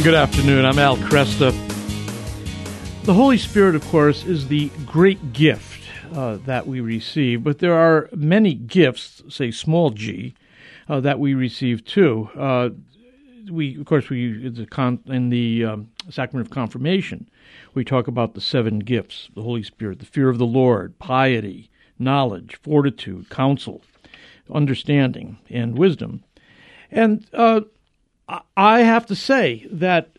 And good afternoon. I'm Al Kresta. The Holy Spirit, of course, is the great gift uh, that we receive, but there are many gifts, say small g, uh, that we receive too. Uh, we, of course, we in the, con- in the um, sacrament of confirmation, we talk about the seven gifts: the Holy Spirit, the fear of the Lord, piety, knowledge, fortitude, counsel, understanding, and wisdom. And uh, I have to say that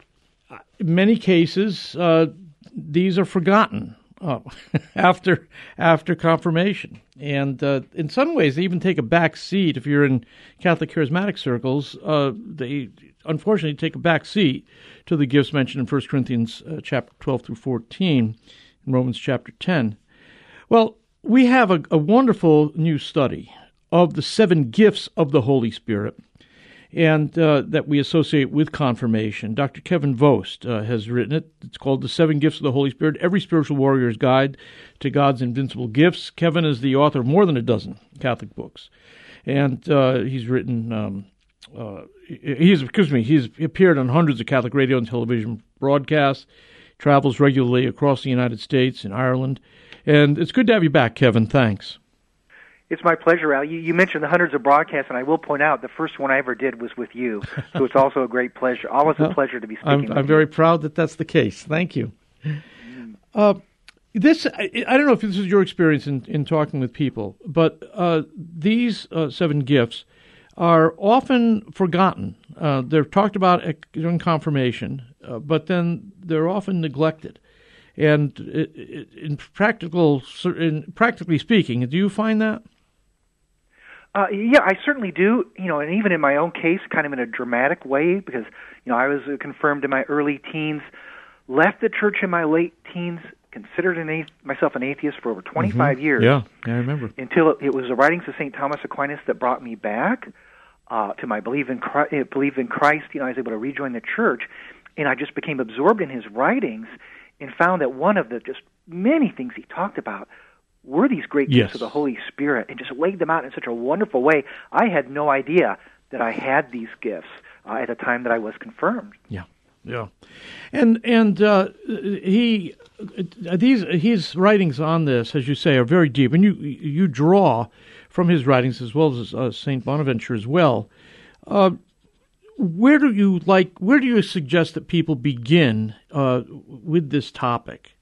in many cases uh, these are forgotten uh, after after confirmation, and uh, in some ways they even take a back seat. If you're in Catholic charismatic circles, uh, they unfortunately take a back seat to the gifts mentioned in 1 Corinthians uh, chapter 12 through 14, and Romans chapter 10. Well, we have a, a wonderful new study of the seven gifts of the Holy Spirit and uh, that we associate with confirmation. Dr. Kevin Vost uh, has written it. It's called The Seven Gifts of the Holy Spirit Every Spiritual Warrior's Guide to God's Invincible Gifts. Kevin is the author of more than a dozen Catholic books, and uh, he's written. Um, uh, he's excuse me. He's appeared on hundreds of Catholic radio and television broadcasts. Travels regularly across the United States and Ireland, and it's good to have you back, Kevin. Thanks. It's my pleasure, Al. You, you, mentioned the hundreds of broadcasts, and I will point out the first one I ever did was with you. So it's also a great pleasure. Always a pleasure to be speaking. I'm, I'm very proud that that's the case. Thank you. Uh, this I, I, don't know if this is your experience in, in talking with people, but uh, these uh, seven gifts are often forgotten. Uh, they're talked about during confirmation, uh, but then they're often neglected. And in practical, in practically speaking, do you find that? Uh, yeah, I certainly do. You know, and even in my own case, kind of in a dramatic way, because you know I was confirmed in my early teens, left the church in my late teens, considered an athe- myself an atheist for over 25 mm-hmm. years. Yeah, I remember. Until it, it was the writings of Saint Thomas Aquinas that brought me back uh, to my belief in Christ, eh, belief in Christ. You know, I was able to rejoin the church, and I just became absorbed in his writings, and found that one of the just many things he talked about were these great gifts yes. of the Holy Spirit and just laid them out in such a wonderful way. I had no idea that I had these gifts uh, at the time that I was confirmed. Yeah. Yeah, and and uh, he these his writings on this, as you say, are very deep, and you you draw from his writings as well as uh, Saint Bonaventure as well. Uh, where do you like? Where do you suggest that people begin uh, with this topic?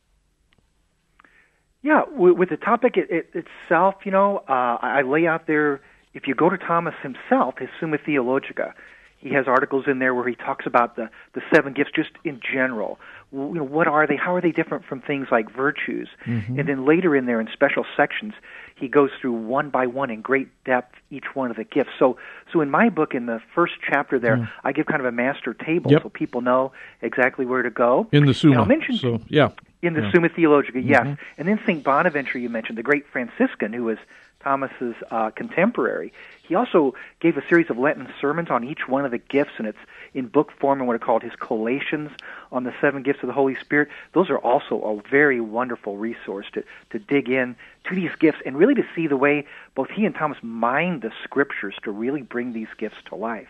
Yeah, with the topic it, it, itself, you know, uh, I lay out there. If you go to Thomas himself, his Summa Theologica, he has articles in there where he talks about the the seven gifts just in general. You know, what are they? How are they different from things like virtues? Mm-hmm. And then later in there, in special sections, he goes through one by one in great depth each one of the gifts. So, so in my book, in the first chapter there, mm. I give kind of a master table yep. so people know exactly where to go. In the Summa. And I'll mention, so, yeah. In the yeah. Summa Theologica, yes. Mm-hmm. And then St. Bonaventure, you mentioned, the great Franciscan who was Thomas's uh, contemporary. He also gave a series of Lenten sermons on each one of the gifts, and it's in book form in what are called his collations on the seven gifts of the Holy Spirit. Those are also a very wonderful resource to, to dig in to these gifts and really to see the way both he and Thomas mined the scriptures to really bring these gifts to life.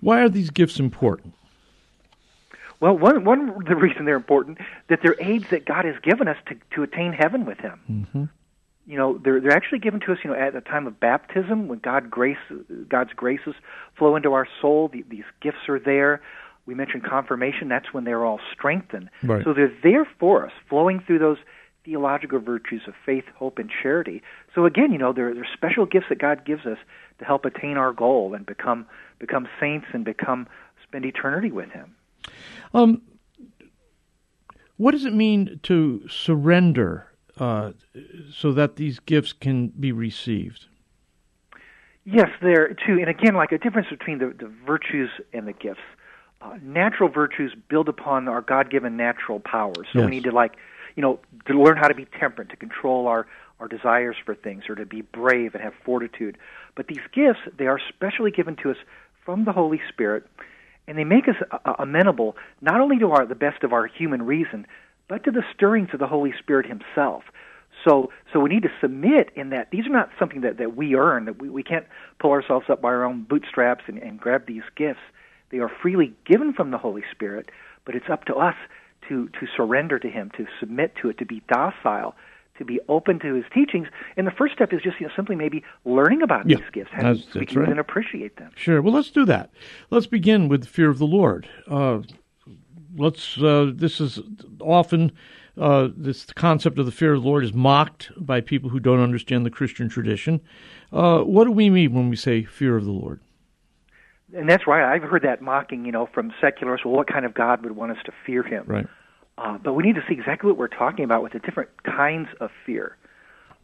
Why are these gifts important? Well, one one the reason they're important that they're aids that God has given us to to attain heaven with Him. Mm-hmm. You know, they're they're actually given to us. You know, at the time of baptism, when God grace God's graces flow into our soul, the, these gifts are there. We mentioned confirmation. That's when they're all strengthened. Right. So they're there for us, flowing through those theological virtues of faith, hope, and charity. So again, you know, there are special gifts that God gives us to help attain our goal and become become saints and become spend eternity with Him. Um, what does it mean to surrender uh, so that these gifts can be received? Yes, there too. And again, like a difference between the, the virtues and the gifts. Uh, natural virtues build upon our God-given natural powers. So yes. we need to like, you know, to learn how to be temperate, to control our our desires for things, or to be brave and have fortitude. But these gifts, they are specially given to us from the Holy Spirit, and they make us uh, uh, amenable not only to our the best of our human reason, but to the stirrings of the Holy Spirit Himself. So, so we need to submit in that these are not something that, that we earn. That we, we can't pull ourselves up by our own bootstraps and, and grab these gifts. They are freely given from the Holy Spirit, but it's up to us to, to surrender to Him, to submit to it, to be docile, to be open to His teachings. And the first step is just you know, simply maybe learning about Yeah, these gifts, how that's- we that's can right. even appreciate them. Sure. Well, let's do that. Let's begin with the fear of the Lord. Uh, let's. Uh, this is often uh, this concept of the fear of the Lord is mocked by people who don't understand the Christian tradition. Uh, what do we mean when we say fear of the Lord? And that's right. I've heard that mocking, you know, from secularists. Well, what kind of God would want us to fear Him? Right. Uh, but we need to see exactly what we're talking about with the different kinds of fear.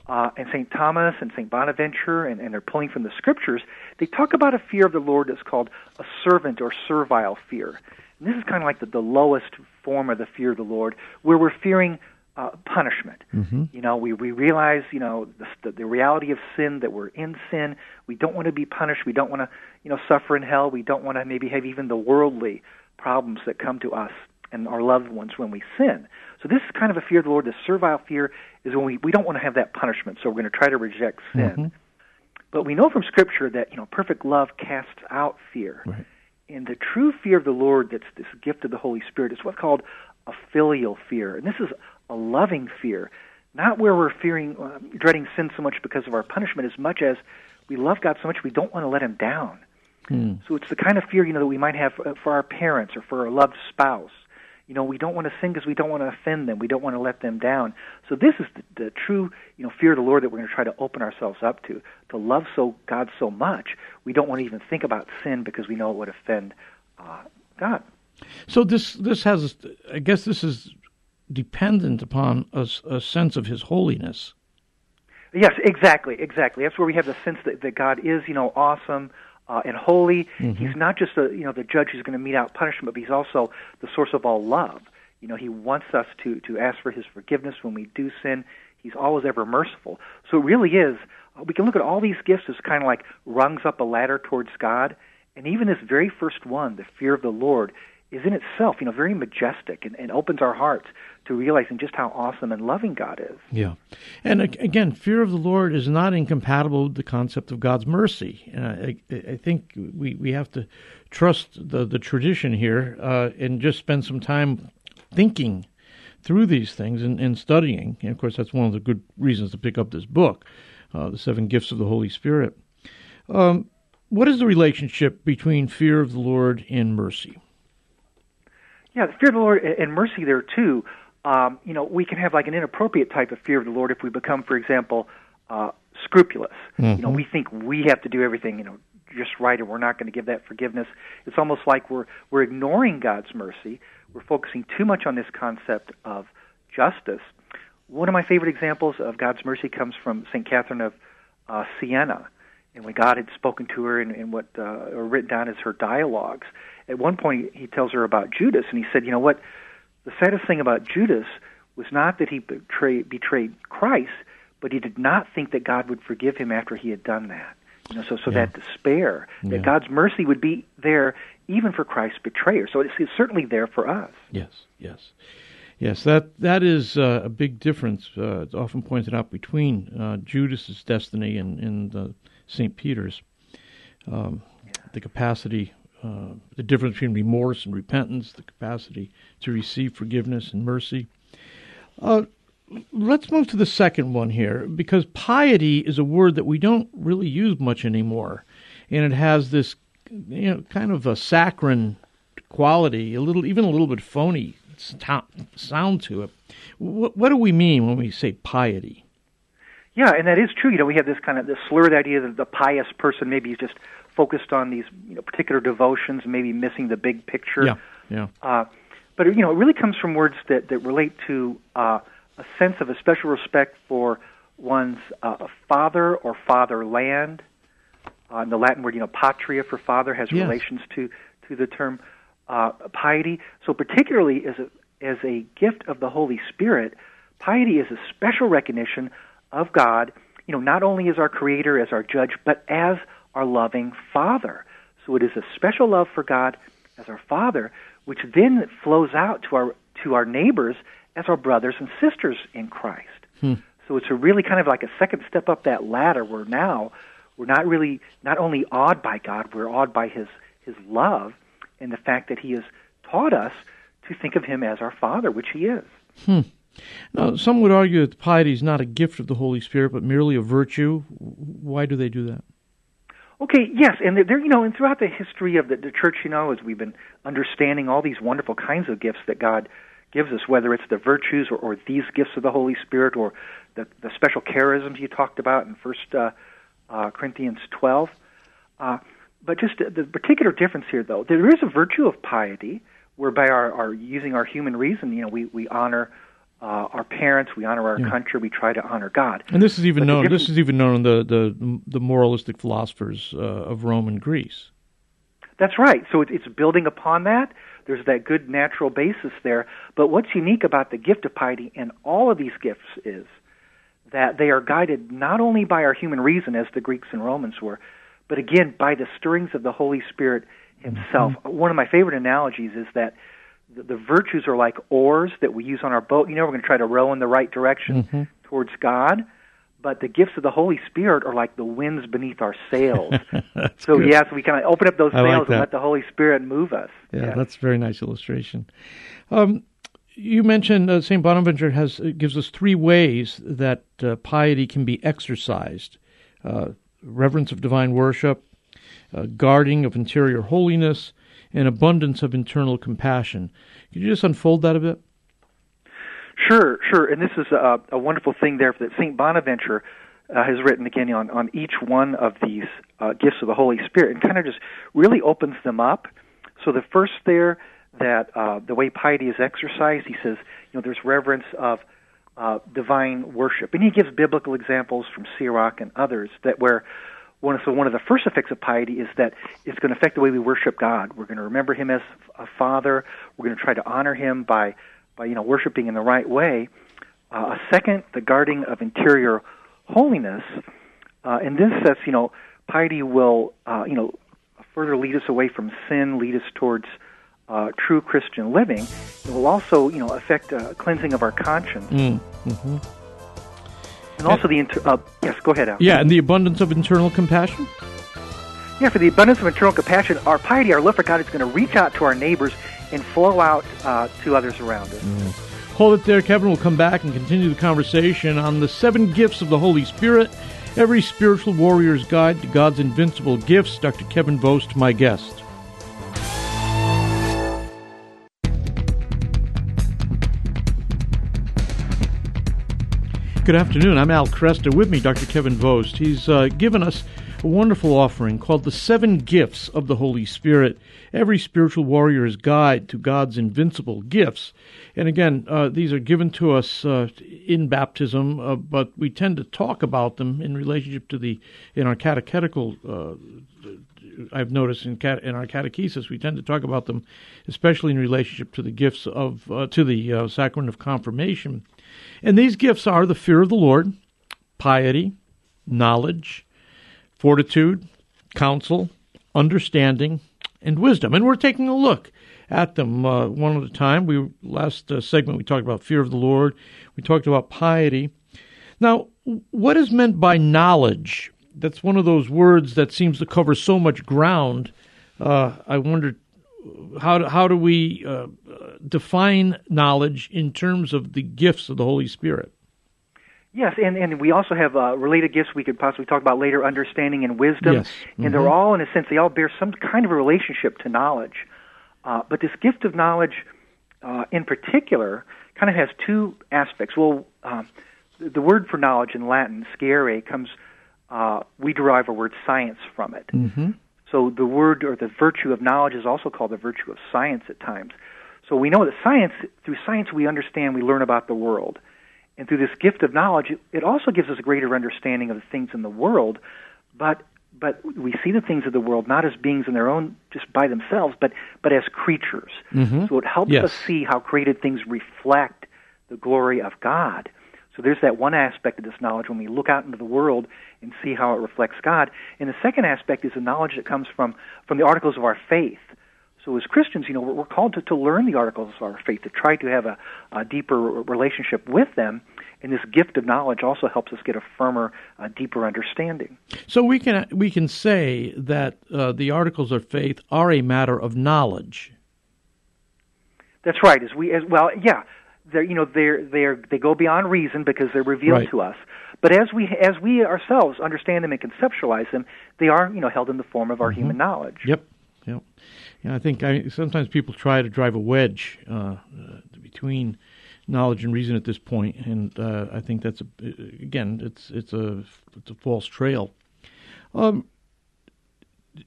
Uh, and St. Thomas and St. Bonaventure, and, and they're pulling from the scriptures, they talk about a fear of the Lord that's called a servant or servile fear. And this is kind of like the, the lowest form of the fear of the Lord, where we're fearing uh, punishment. You know, we, we realize, you know, the, the, the reality of sin, that we're in sin. We don't want to be punished. We don't want to, you know, suffer in hell. We don't want to maybe have even the worldly problems that come to us and our loved ones when we sin. So this is kind of a fear of the Lord. The servile fear is when we, we don't want to have that punishment, so we're going to try to reject sin. But we know from Scripture that you know perfect love casts out fear, Right. and the true fear of the Lord that's this gift of the Holy Spirit is what's called a filial fear, and this is a loving fear, not where we're fearing, uh, dreading sin so much because of our punishment, as much as we love God so much we don't want to let Him down. So it's the kind of fear you know that we might have uh, for our parents or for our loved spouse. You know, we don't want to sin because we don't want to offend them. We don't want to let them down. So this is the, the true, you know, fear of the Lord that we're going to try to open ourselves up to. To love so God so much, we don't want to even think about sin because we know it would offend uh, God. So this this has, I guess, this is dependent upon a sense of His holiness. Yes, exactly, exactly. That's where we have the sense that, that God is, you know, awesome uh, and holy. He's not just a, you know, the judge who's going to mete out punishment, but he's also the source of all love. You know, he wants us to to ask for his forgiveness when we do sin. He's always ever merciful. So it really is. Uh, we can look at all these gifts as kind of like rungs up a ladder towards God, and even this very first one, the fear of the Lord, is in itself, you know, very majestic and, and opens our hearts to realizing just how awesome and loving God is. Yeah, and again, fear of the Lord is not incompatible with the concept of God's mercy. And I, I think we, we have to trust the the tradition here uh, and just spend some time thinking through these things and, and studying. And of course, that's one of the good reasons to pick up this book, uh, the Seven Gifts of the Holy Spirit. Um, what is the relationship between fear of the Lord and mercy? Yeah, the fear of the Lord and mercy there too. Um, you know, we can have like an inappropriate type of fear of the Lord if we become, for example, uh, scrupulous. You know, we think we have to do everything, you know, just right, and we're not going to give that forgiveness. It's almost like we're we're ignoring God's mercy. We're focusing too much on this concept of justice. One of my favorite examples of God's mercy comes from Saint Catherine of uh, Siena, and when God had spoken to her in, in what uh, written down as her dialogues. At one point, he tells her about Judas, and he said, "You know what? The saddest thing about Judas was not that he betrayed, betrayed Christ, but he did not think that God would forgive him after he had done that. You know, so so that despair, Yeah. that God's mercy would be there even for Christ's betrayer. So it's, it's certainly there for us. Yes, yes, yes. That that is uh, a big difference. Uh, it's often pointed out between uh, Judas's destiny and and uh, Saint Peter's. Um, The capacity, uh, the difference between remorse and repentance, the capacity to receive forgiveness and mercy. Uh, let's move to the second one here, because piety is a word that we don't really use much anymore, and it has this, you know, kind of a saccharine quality, a little, even a little bit phony sound to it. What, what do we mean when we say piety? Yeah, and that is true. You know, we have this kind of this slurred idea that the pious person maybe is just focused on these you know, particular devotions, maybe missing the big picture. Yeah, yeah, Uh, but you know, it really comes from words that, that relate to uh, a sense of a special respect for one's uh, father or fatherland. Uh, and the Latin word, you know, patria for father has Yes. relations to to the term uh, piety. So, particularly as a as a gift of the Holy Spirit, piety is a special recognition of God. You know, not only as our Creator, as our Judge, but as our loving Father. So, it is a special love for God as our Father, which then flows out to our to our neighbors as our brothers and sisters in Christ. So it's a really kind of like a second step up that ladder where now we're not really not only awed by God, we're awed by his his love and the fact that He has taught us to think of Him as our Father, which He is. Hmm. Now, some would argue that piety is not a gift of the Holy Spirit, but merely a virtue. Why do they do that? Okay, yes, and there, you know, and throughout the history of the, the church, you know, as we've been understanding all these wonderful kinds of gifts that God gives us, whether it's the virtues or, or these gifts of the Holy Spirit or the, the special charisms you talked about in First uh, uh, Corinthians twelve. Uh, but just the particular difference here, though, there is a virtue of piety, whereby our, our using our human reason, you know, we we honor uh, our parents, we honor our yeah. country, we try to honor God. And this is even but known. This is even known in the the, the moralistic philosophers uh, of Rome and Greece. That's right. So it, it's building upon that. There's that good natural basis there. But what's unique about the gift of piety and all of these gifts is that they are guided not only by our human reason, as the Greeks and Romans were, but again by the stirrings of the Holy Spirit Himself. Mm-hmm. One of my favorite analogies is that the, the virtues are like oars that we use on our boat. You know, we're going to try to row in the right direction mm-hmm. towards God. But the gifts of the Holy Spirit are like the winds beneath our sails. so good. yes, we kind of open up those sails like and let the Holy Spirit move us. Yeah, that's a very nice illustration. Um, you mentioned uh, Saint Bonaventure has uh, gives us three ways that uh, piety can be exercised: uh, reverence of divine worship, uh, guarding of interior holiness, and abundance of internal compassion. Could you just unfold that a bit? Sure, sure. And this is a, a wonderful thing there that St. Bonaventure uh, has written again on, on each one of these uh, gifts of the Holy Spirit and kind of just really opens them up. So the first there, that uh, the way piety is exercised, he says, you know, there's reverence of uh, divine worship. And he gives biblical examples from Sirach and others that where one, so one of the first effects of piety is that it's going to affect the way we worship God. We're going to remember Him as a Father. We're going to try to honor Him by, by you know, worshiping in the right way. Uh, a second, the guarding of interior holiness. Uh, and this says, you know, piety will, uh, you know, further lead us away from sin, lead us towards uh, true Christian living. It will also, you know, affect uh, cleansing of our conscience. Mm. Mm-hmm. And also the inter- uh, yes, go ahead. Al. Yeah, and the abundance of internal compassion. Yeah, for the abundance of internal compassion, our piety, our love for God is going to reach out to our neighbors and flow out uh, to others around us. Mm. Hold it there, Kevin. We'll come back and continue the conversation on the seven gifts of the Holy Spirit. Every spiritual warrior's guide to God's invincible gifts. Dr. Kevin Vost, my guest. Good afternoon. I'm Al Kresta. With me, Dr. Kevin Vost. He's uh, given us a wonderful offering called The Seven Gifts of the Holy Spirit, every spiritual warrior's guide to God's invincible gifts. And again, uh, these are given to us uh, in baptism, uh, but we tend to talk about them in relationship to the, in our catechetical uh, I've noticed in, cat, in our catechesis, we tend to talk about them, especially in relationship to the gifts of uh, to the uh, sacrament of confirmation. And these gifts are the fear of the Lord, piety, knowledge, fortitude, counsel, understanding, and wisdom. And we're taking a look at them uh, one at a time. We last uh, segment we talked about fear of the Lord. We talked about piety. Now, what is meant by knowledge? That's one of those words that seems to cover so much ground. Uh, I wondered how do, how do we uh, define knowledge in terms of the gifts of the Holy Spirit? Yes, and, and we also have uh, related gifts we could possibly talk about later, understanding and wisdom. Yes. Mm-hmm. And they're mm-hmm. all, in a sense, they all bear some kind of a relationship to knowledge. Uh, but this gift of knowledge, uh, in particular, kind of has two aspects. Well, um, the word for knowledge in Latin, scire, comes, uh, we derive our word science from it. Mm-hmm. So the word or the virtue of knowledge is also called the virtue of science at times. So we know that science, through science, we understand, we learn about the world. And through this gift of knowledge, it also gives us a greater understanding of the things in the world, but but we see the things of the world not as beings in their own just by themselves, but but as creatures. Mm-hmm. So it helps yes. us see how created things reflect the glory of God. So there's that one aspect of this knowledge when we look out into the world and see how it reflects God. And the second aspect is the knowledge that comes from, from the articles of our faith. So as Christians, you know, we're, called to, to learn the articles of our faith, to try to have a, a deeper relationship with them. and this gift of knowledge also helps us get a firmer, uh, deeper understanding. So we can we can say that uh, the articles of faith are a matter of knowledge. That's right. As we as well, yeah. They're you know they're they're they go beyond reason because they're revealed Right. to us. But as we as we ourselves understand them and conceptualize them, they are you know held in the form of our human knowledge. Yep, yep. Yeah, I think I, sometimes people try to drive a wedge uh, uh, between knowledge and reason at this point, and uh, I think that's a, again, it's it's a it's a false trail. Um,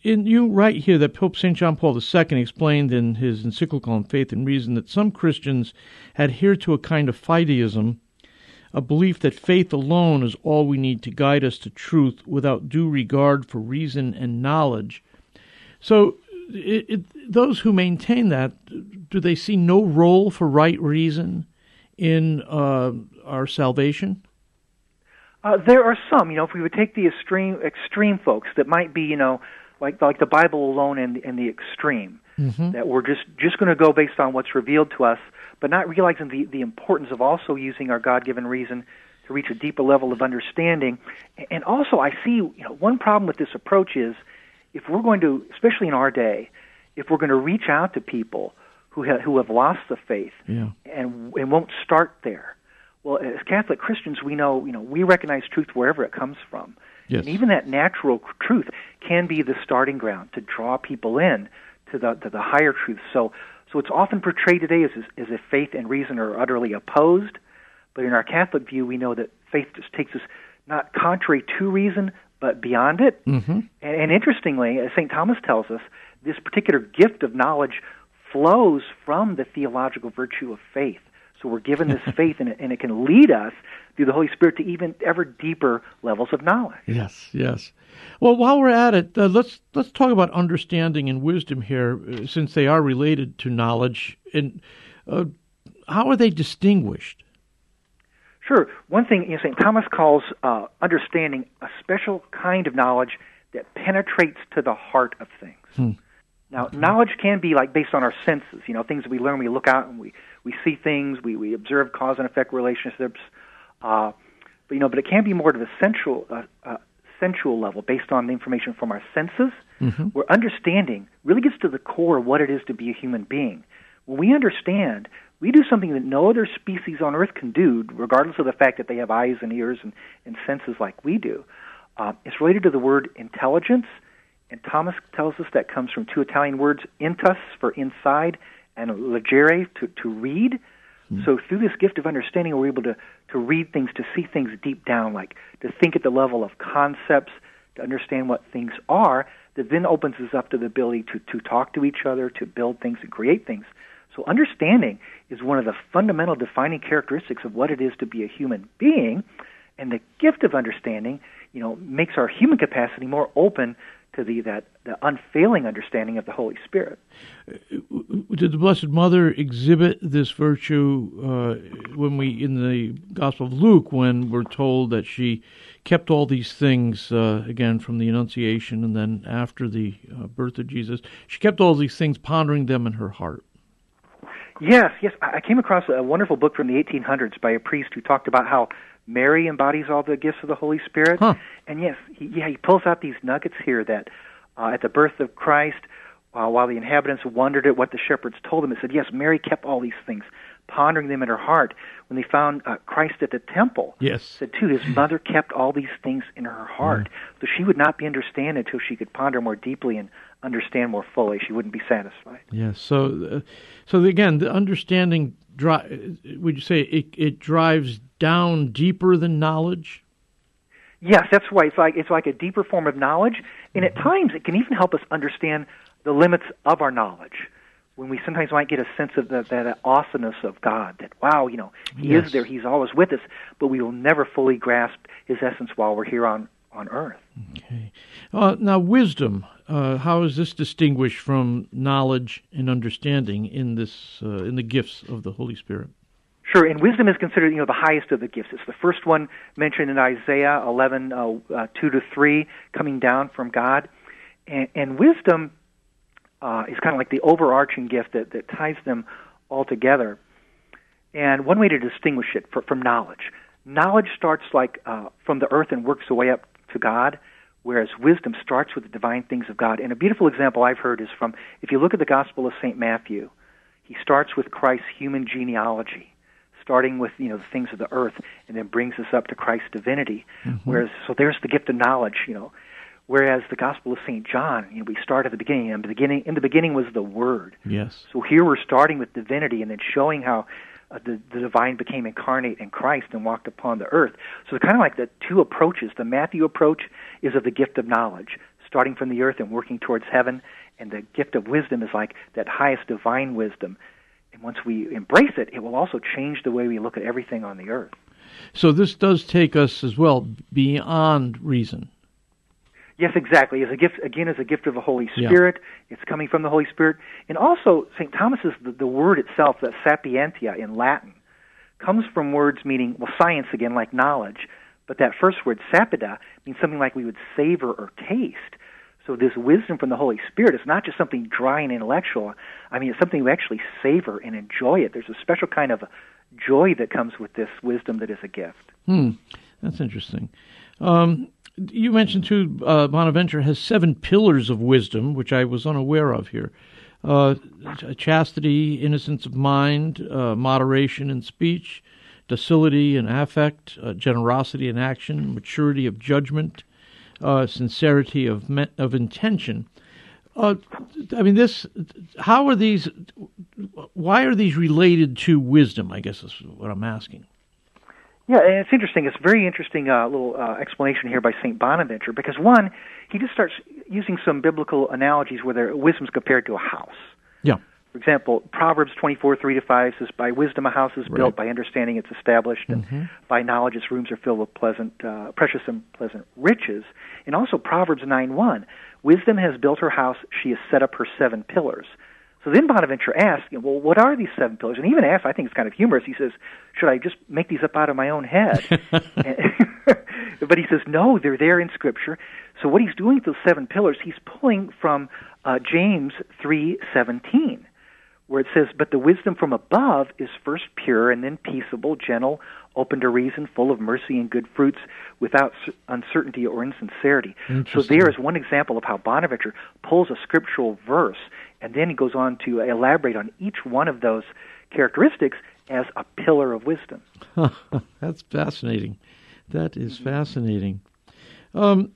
in, you write here that Pope St. John Paul II explained in his encyclical on faith and reason that some Christians adhere to a kind of fideism, a belief that faith alone is all we need to guide us to truth without due regard for reason and knowledge. So, it, it, those who maintain that, do they see no role for right reason in uh, our salvation? Uh, there are some, you know, if we would take the extreme extreme folks that might be, you know, like like the Bible alone and in the extreme, mm-hmm. that we're just just going to go based on what's revealed to us, but not realizing the the importance of also using our God given reason to reach a deeper level of understanding. And also, I see, you know, one problem with this approach is if we're going to, especially in our day, if we're going to reach out to people who have, who have lost the faith Yeah. and and won't start there. Well, as Catholic Christians, we know you know we recognize truth wherever it comes from, Yes. and even that natural truth can be the starting ground to draw people in to the to the higher truth. So so it's often portrayed today as as if faith and reason are utterly opposed, but in our Catholic view, we know that faith just takes us not contrary to reason, but beyond it. Mm-hmm. And, and interestingly, as St. Thomas tells us, this particular gift of knowledge flows from the theological virtue of faith. So we're given this faith, and it, and it can lead us through the Holy Spirit to even ever deeper levels of knowledge. Yes, yes. Well, while we're at it, uh, let's let's talk about understanding and wisdom here, uh, since they are related to knowledge. And uh, how are they distinguished? Sure. One thing you know, St. Thomas calls uh, understanding a special kind of knowledge that penetrates to the heart of things. Now, knowledge can be like based on our senses, you know, things that we learn. We look out and we, we see things, we, we observe cause and effect relationships. Uh, but, you know, but it can be more to the sensual, uh, uh, sensual level based on the information from our senses, where understanding really gets to the core of what it is to be a human being. When we understand, we do something that no other species on Earth can do, regardless of the fact that they have eyes and ears and, and senses like we do. Uh, it's related to the word intelligence, and Thomas tells us that comes from two Italian words, intus for inside, and legere to, to read. Hmm. So through this gift of understanding, we're able to, to read things, to see things deep down, like to think at the level of concepts, to understand what things are, that then opens us up to the ability to, to talk to each other, to build things and create things. So understanding is one of the fundamental defining characteristics of what it is to be a human being, and the gift of understanding, you know, makes our human capacity more open to thee that the unfailing understanding of the Holy Spirit. Did the Blessed Mother exhibit this virtue uh, when we, in the Gospel of Luke, when we're told that she kept all these things, uh, again, from the Annunciation and then after the uh, birth of Jesus, she kept all these things, pondering them in her heart? Yes, yes. I I came across a wonderful book from the 1800s by a priest who talked about how Mary embodies all the gifts of the Holy Spirit. Huh. And yes, he, yeah, he pulls out these nuggets here that uh, at the birth of Christ, uh, while the inhabitants wondered at what the shepherds told them, it said, yes, Mary kept all these things, pondering them in her heart. When they found uh, Christ at the temple, Yes. said too, his mother kept all these things in her heart. So she would not be understand until she could ponder more deeply and understand more fully. She wouldn't be satisfied. Yes. So, uh, so again, the understanding. Dri- would you say it, it drives down deeper than knowledge? Yes, that's why it's like it's like a deeper form of knowledge, and at times it can even help us understand the limits of our knowledge. When we sometimes might get a sense of that, that awesomeness of God, that wow, you know, He Yes. is there, He's always with us, but we will never fully grasp His essence while we're here on on Earth. Okay. Uh, now, wisdom. Uh, how is this distinguished from knowledge and understanding in this uh, in the gifts of the Holy Spirit? Sure, and wisdom is considered, you know, the highest of the gifts. It's the first one mentioned in Isaiah 11, uh, uh, 2 to 3, coming down from God. And, and wisdom uh, is kind of like the overarching gift that, that ties them all together. And one way to distinguish it fr from knowledge knowledge starts like uh, from the earth and works its way up to God, whereas wisdom starts with the divine things of God. And a beautiful example I've heard is from if you look at the Gospel of St. Matthew, he starts with Christ's human genealogy, starting with you know the things of the earth, and then brings us up to Christ's divinity. Mm-hmm. Whereas, so there's the gift of knowledge, you know. Whereas the Gospel of St. John, you know, we start at the beginning. And the beginning, in the beginning was the Word. Yes. So here we're starting with divinity and then showing how uh, the, the divine became incarnate in Christ and walked upon the earth. So it's kind of like the two approaches. The Matthew approach is of the gift of knowledge, starting from the earth and working towards heaven, and the gift of wisdom is like that highest divine wisdom. And once we embrace it, it will also change the way we look at everything on the earth. So this does take us as well beyond reason. Yes, exactly. As a gift, again, as a gift of the Holy Spirit, yeah. it's coming from the Holy Spirit, and also St. Thomas is the, the word itself, the sapientia in Latin, comes from words meaning well, science again, like knowledge, but that first word sapida means something like we would savor or taste. So this wisdom from the Holy Spirit is not just something dry and intellectual. I mean, it's something we actually savor and enjoy it. There's a special kind of joy that comes with this wisdom that is a gift. Hmm, that's interesting. Um, you mentioned too, uh, Bonaventure has seven pillars of wisdom, which I was unaware of here. Uh, chastity, innocence of mind, uh, moderation in speech, docility and affect, uh, generosity in action, maturity of judgment, uh, sincerity of me- of intention. Uh, I mean, this. How are these? Why are these related to wisdom? I guess is what I'm asking. Yeah, and it's interesting. It's a very interesting uh, little uh, explanation here by Saint Bonaventure because one, he just starts using some biblical analogies where wisdom's compared to a house. Yeah. For example, Proverbs twenty four three to five says, "By wisdom a house is right. built; by understanding it's established, and mm-hmm. by knowledge its rooms are filled with pleasant, uh, precious and pleasant riches." And also Proverbs nine one, "Wisdom has built her house; she has set up her seven pillars." So then Bonaventure asks, well, what are these seven pillars? And even asks, I think it's kind of humorous, he says, should I just make these up out of my own head? but he says, no, they're there in Scripture. So what he's doing with those seven pillars, he's pulling from uh, James 3.17, where it says, but the wisdom from above is first pure and then peaceable, gentle, open to reason, full of mercy and good fruits, without uncertainty or insincerity. So there is one example of how Bonaventure pulls a scriptural verse and then he goes on to elaborate on each one of those characteristics as a pillar of wisdom. That's fascinating. That is fascinating. Um,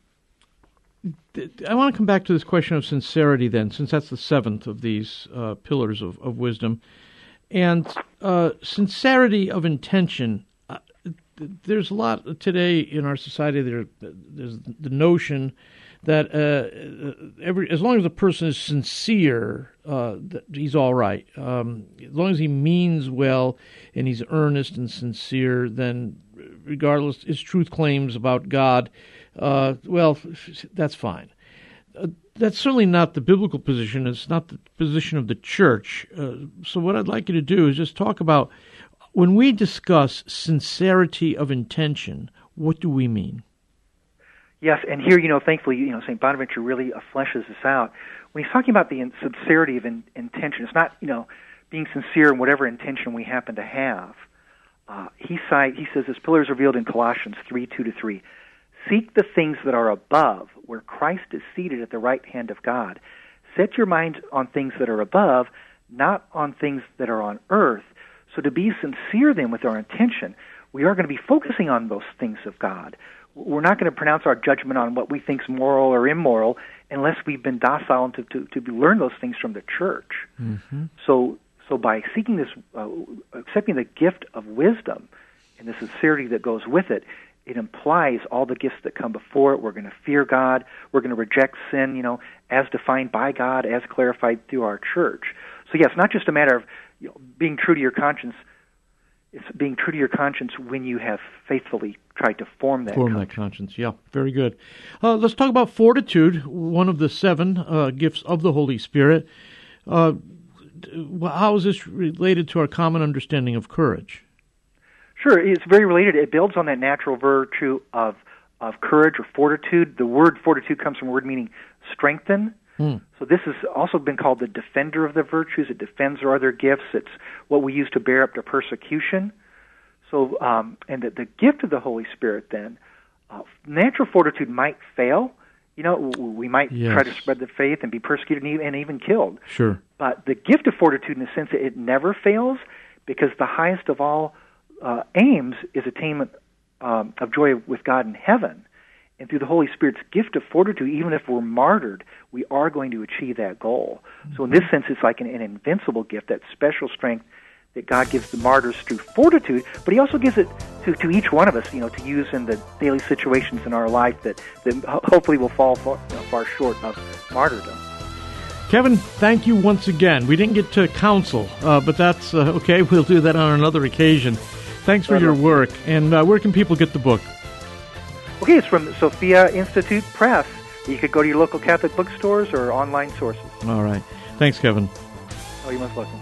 I want to come back to this question of sincerity then, since that's the seventh of these uh, pillars of, of wisdom. And uh, sincerity of intention. Uh, there's a lot today in our society. There, there's the notion that uh, every as long as a person is sincere, uh, he's all right. Um, as long as he means well and he's earnest and sincere, then regardless his truth claims about God, uh, well, that's fine. Uh, that's certainly not the biblical position. It's not the position of the church. Uh, so what I'd like you to do is just talk about when we discuss sincerity of intention. What do we mean? Yes, and here, you know, thankfully, you know, St. Bonaventure really uh, fleshes this out. When he's talking about the sincerity of in, intention, it's not, you know, being sincere in whatever intention we happen to have. Uh, he, cite, he says, as pillars revealed in Colossians 3 2 to 3. Seek the things that are above, where Christ is seated at the right hand of God. Set your mind on things that are above, not on things that are on earth. So to be sincere then with our intention, we are going to be focusing on those things of God we're not going to pronounce our judgment on what we think is moral or immoral unless we've been docile to, to, to learn those things from the church. Mm-hmm. So, so by seeking this, uh, accepting the gift of wisdom and the sincerity that goes with it, it implies all the gifts that come before it. We're going to fear God. We're going to reject sin, you know, as defined by God, as clarified through our church. So, yes, it's not just a matter of you know, being true to your conscience it's being true to your conscience when you have faithfully tried to form that form conscience. that conscience. Yeah, very good. Uh, let's talk about fortitude, one of the seven uh, gifts of the Holy Spirit. Uh, how is this related to our common understanding of courage? Sure, it's very related. It builds on that natural virtue of of courage or fortitude. The word fortitude comes from a word meaning strengthen. Mm. So this has also been called the defender of the virtues. It defends our other gifts. It's what we use to bear up to persecution. So, um, and the, the gift of the Holy Spirit then, uh, natural fortitude might fail. You know, we might yes. try to spread the faith and be persecuted and even, and even killed. Sure. But the gift of fortitude, in the sense that it never fails, because the highest of all uh, aims is attainment um, of joy with God in heaven. And through the Holy Spirit's gift of fortitude, even if we're martyred, we are going to achieve that goal. So, in this sense, it's like an, an invincible gift, that special strength that God gives the martyrs through fortitude, but He also gives it to, to each one of us, you know, to use in the daily situations in our life that, that hopefully will fall far, you know, far short of martyrdom. Kevin, thank you once again. We didn't get to counsel, uh, but that's uh, okay. We'll do that on another occasion. Thanks for your work. And uh, where can people get the book? Okay, it's from Sophia Institute Press. You could go to your local Catholic bookstores or online sources. All right. Thanks, Kevin. Oh, you're most welcome.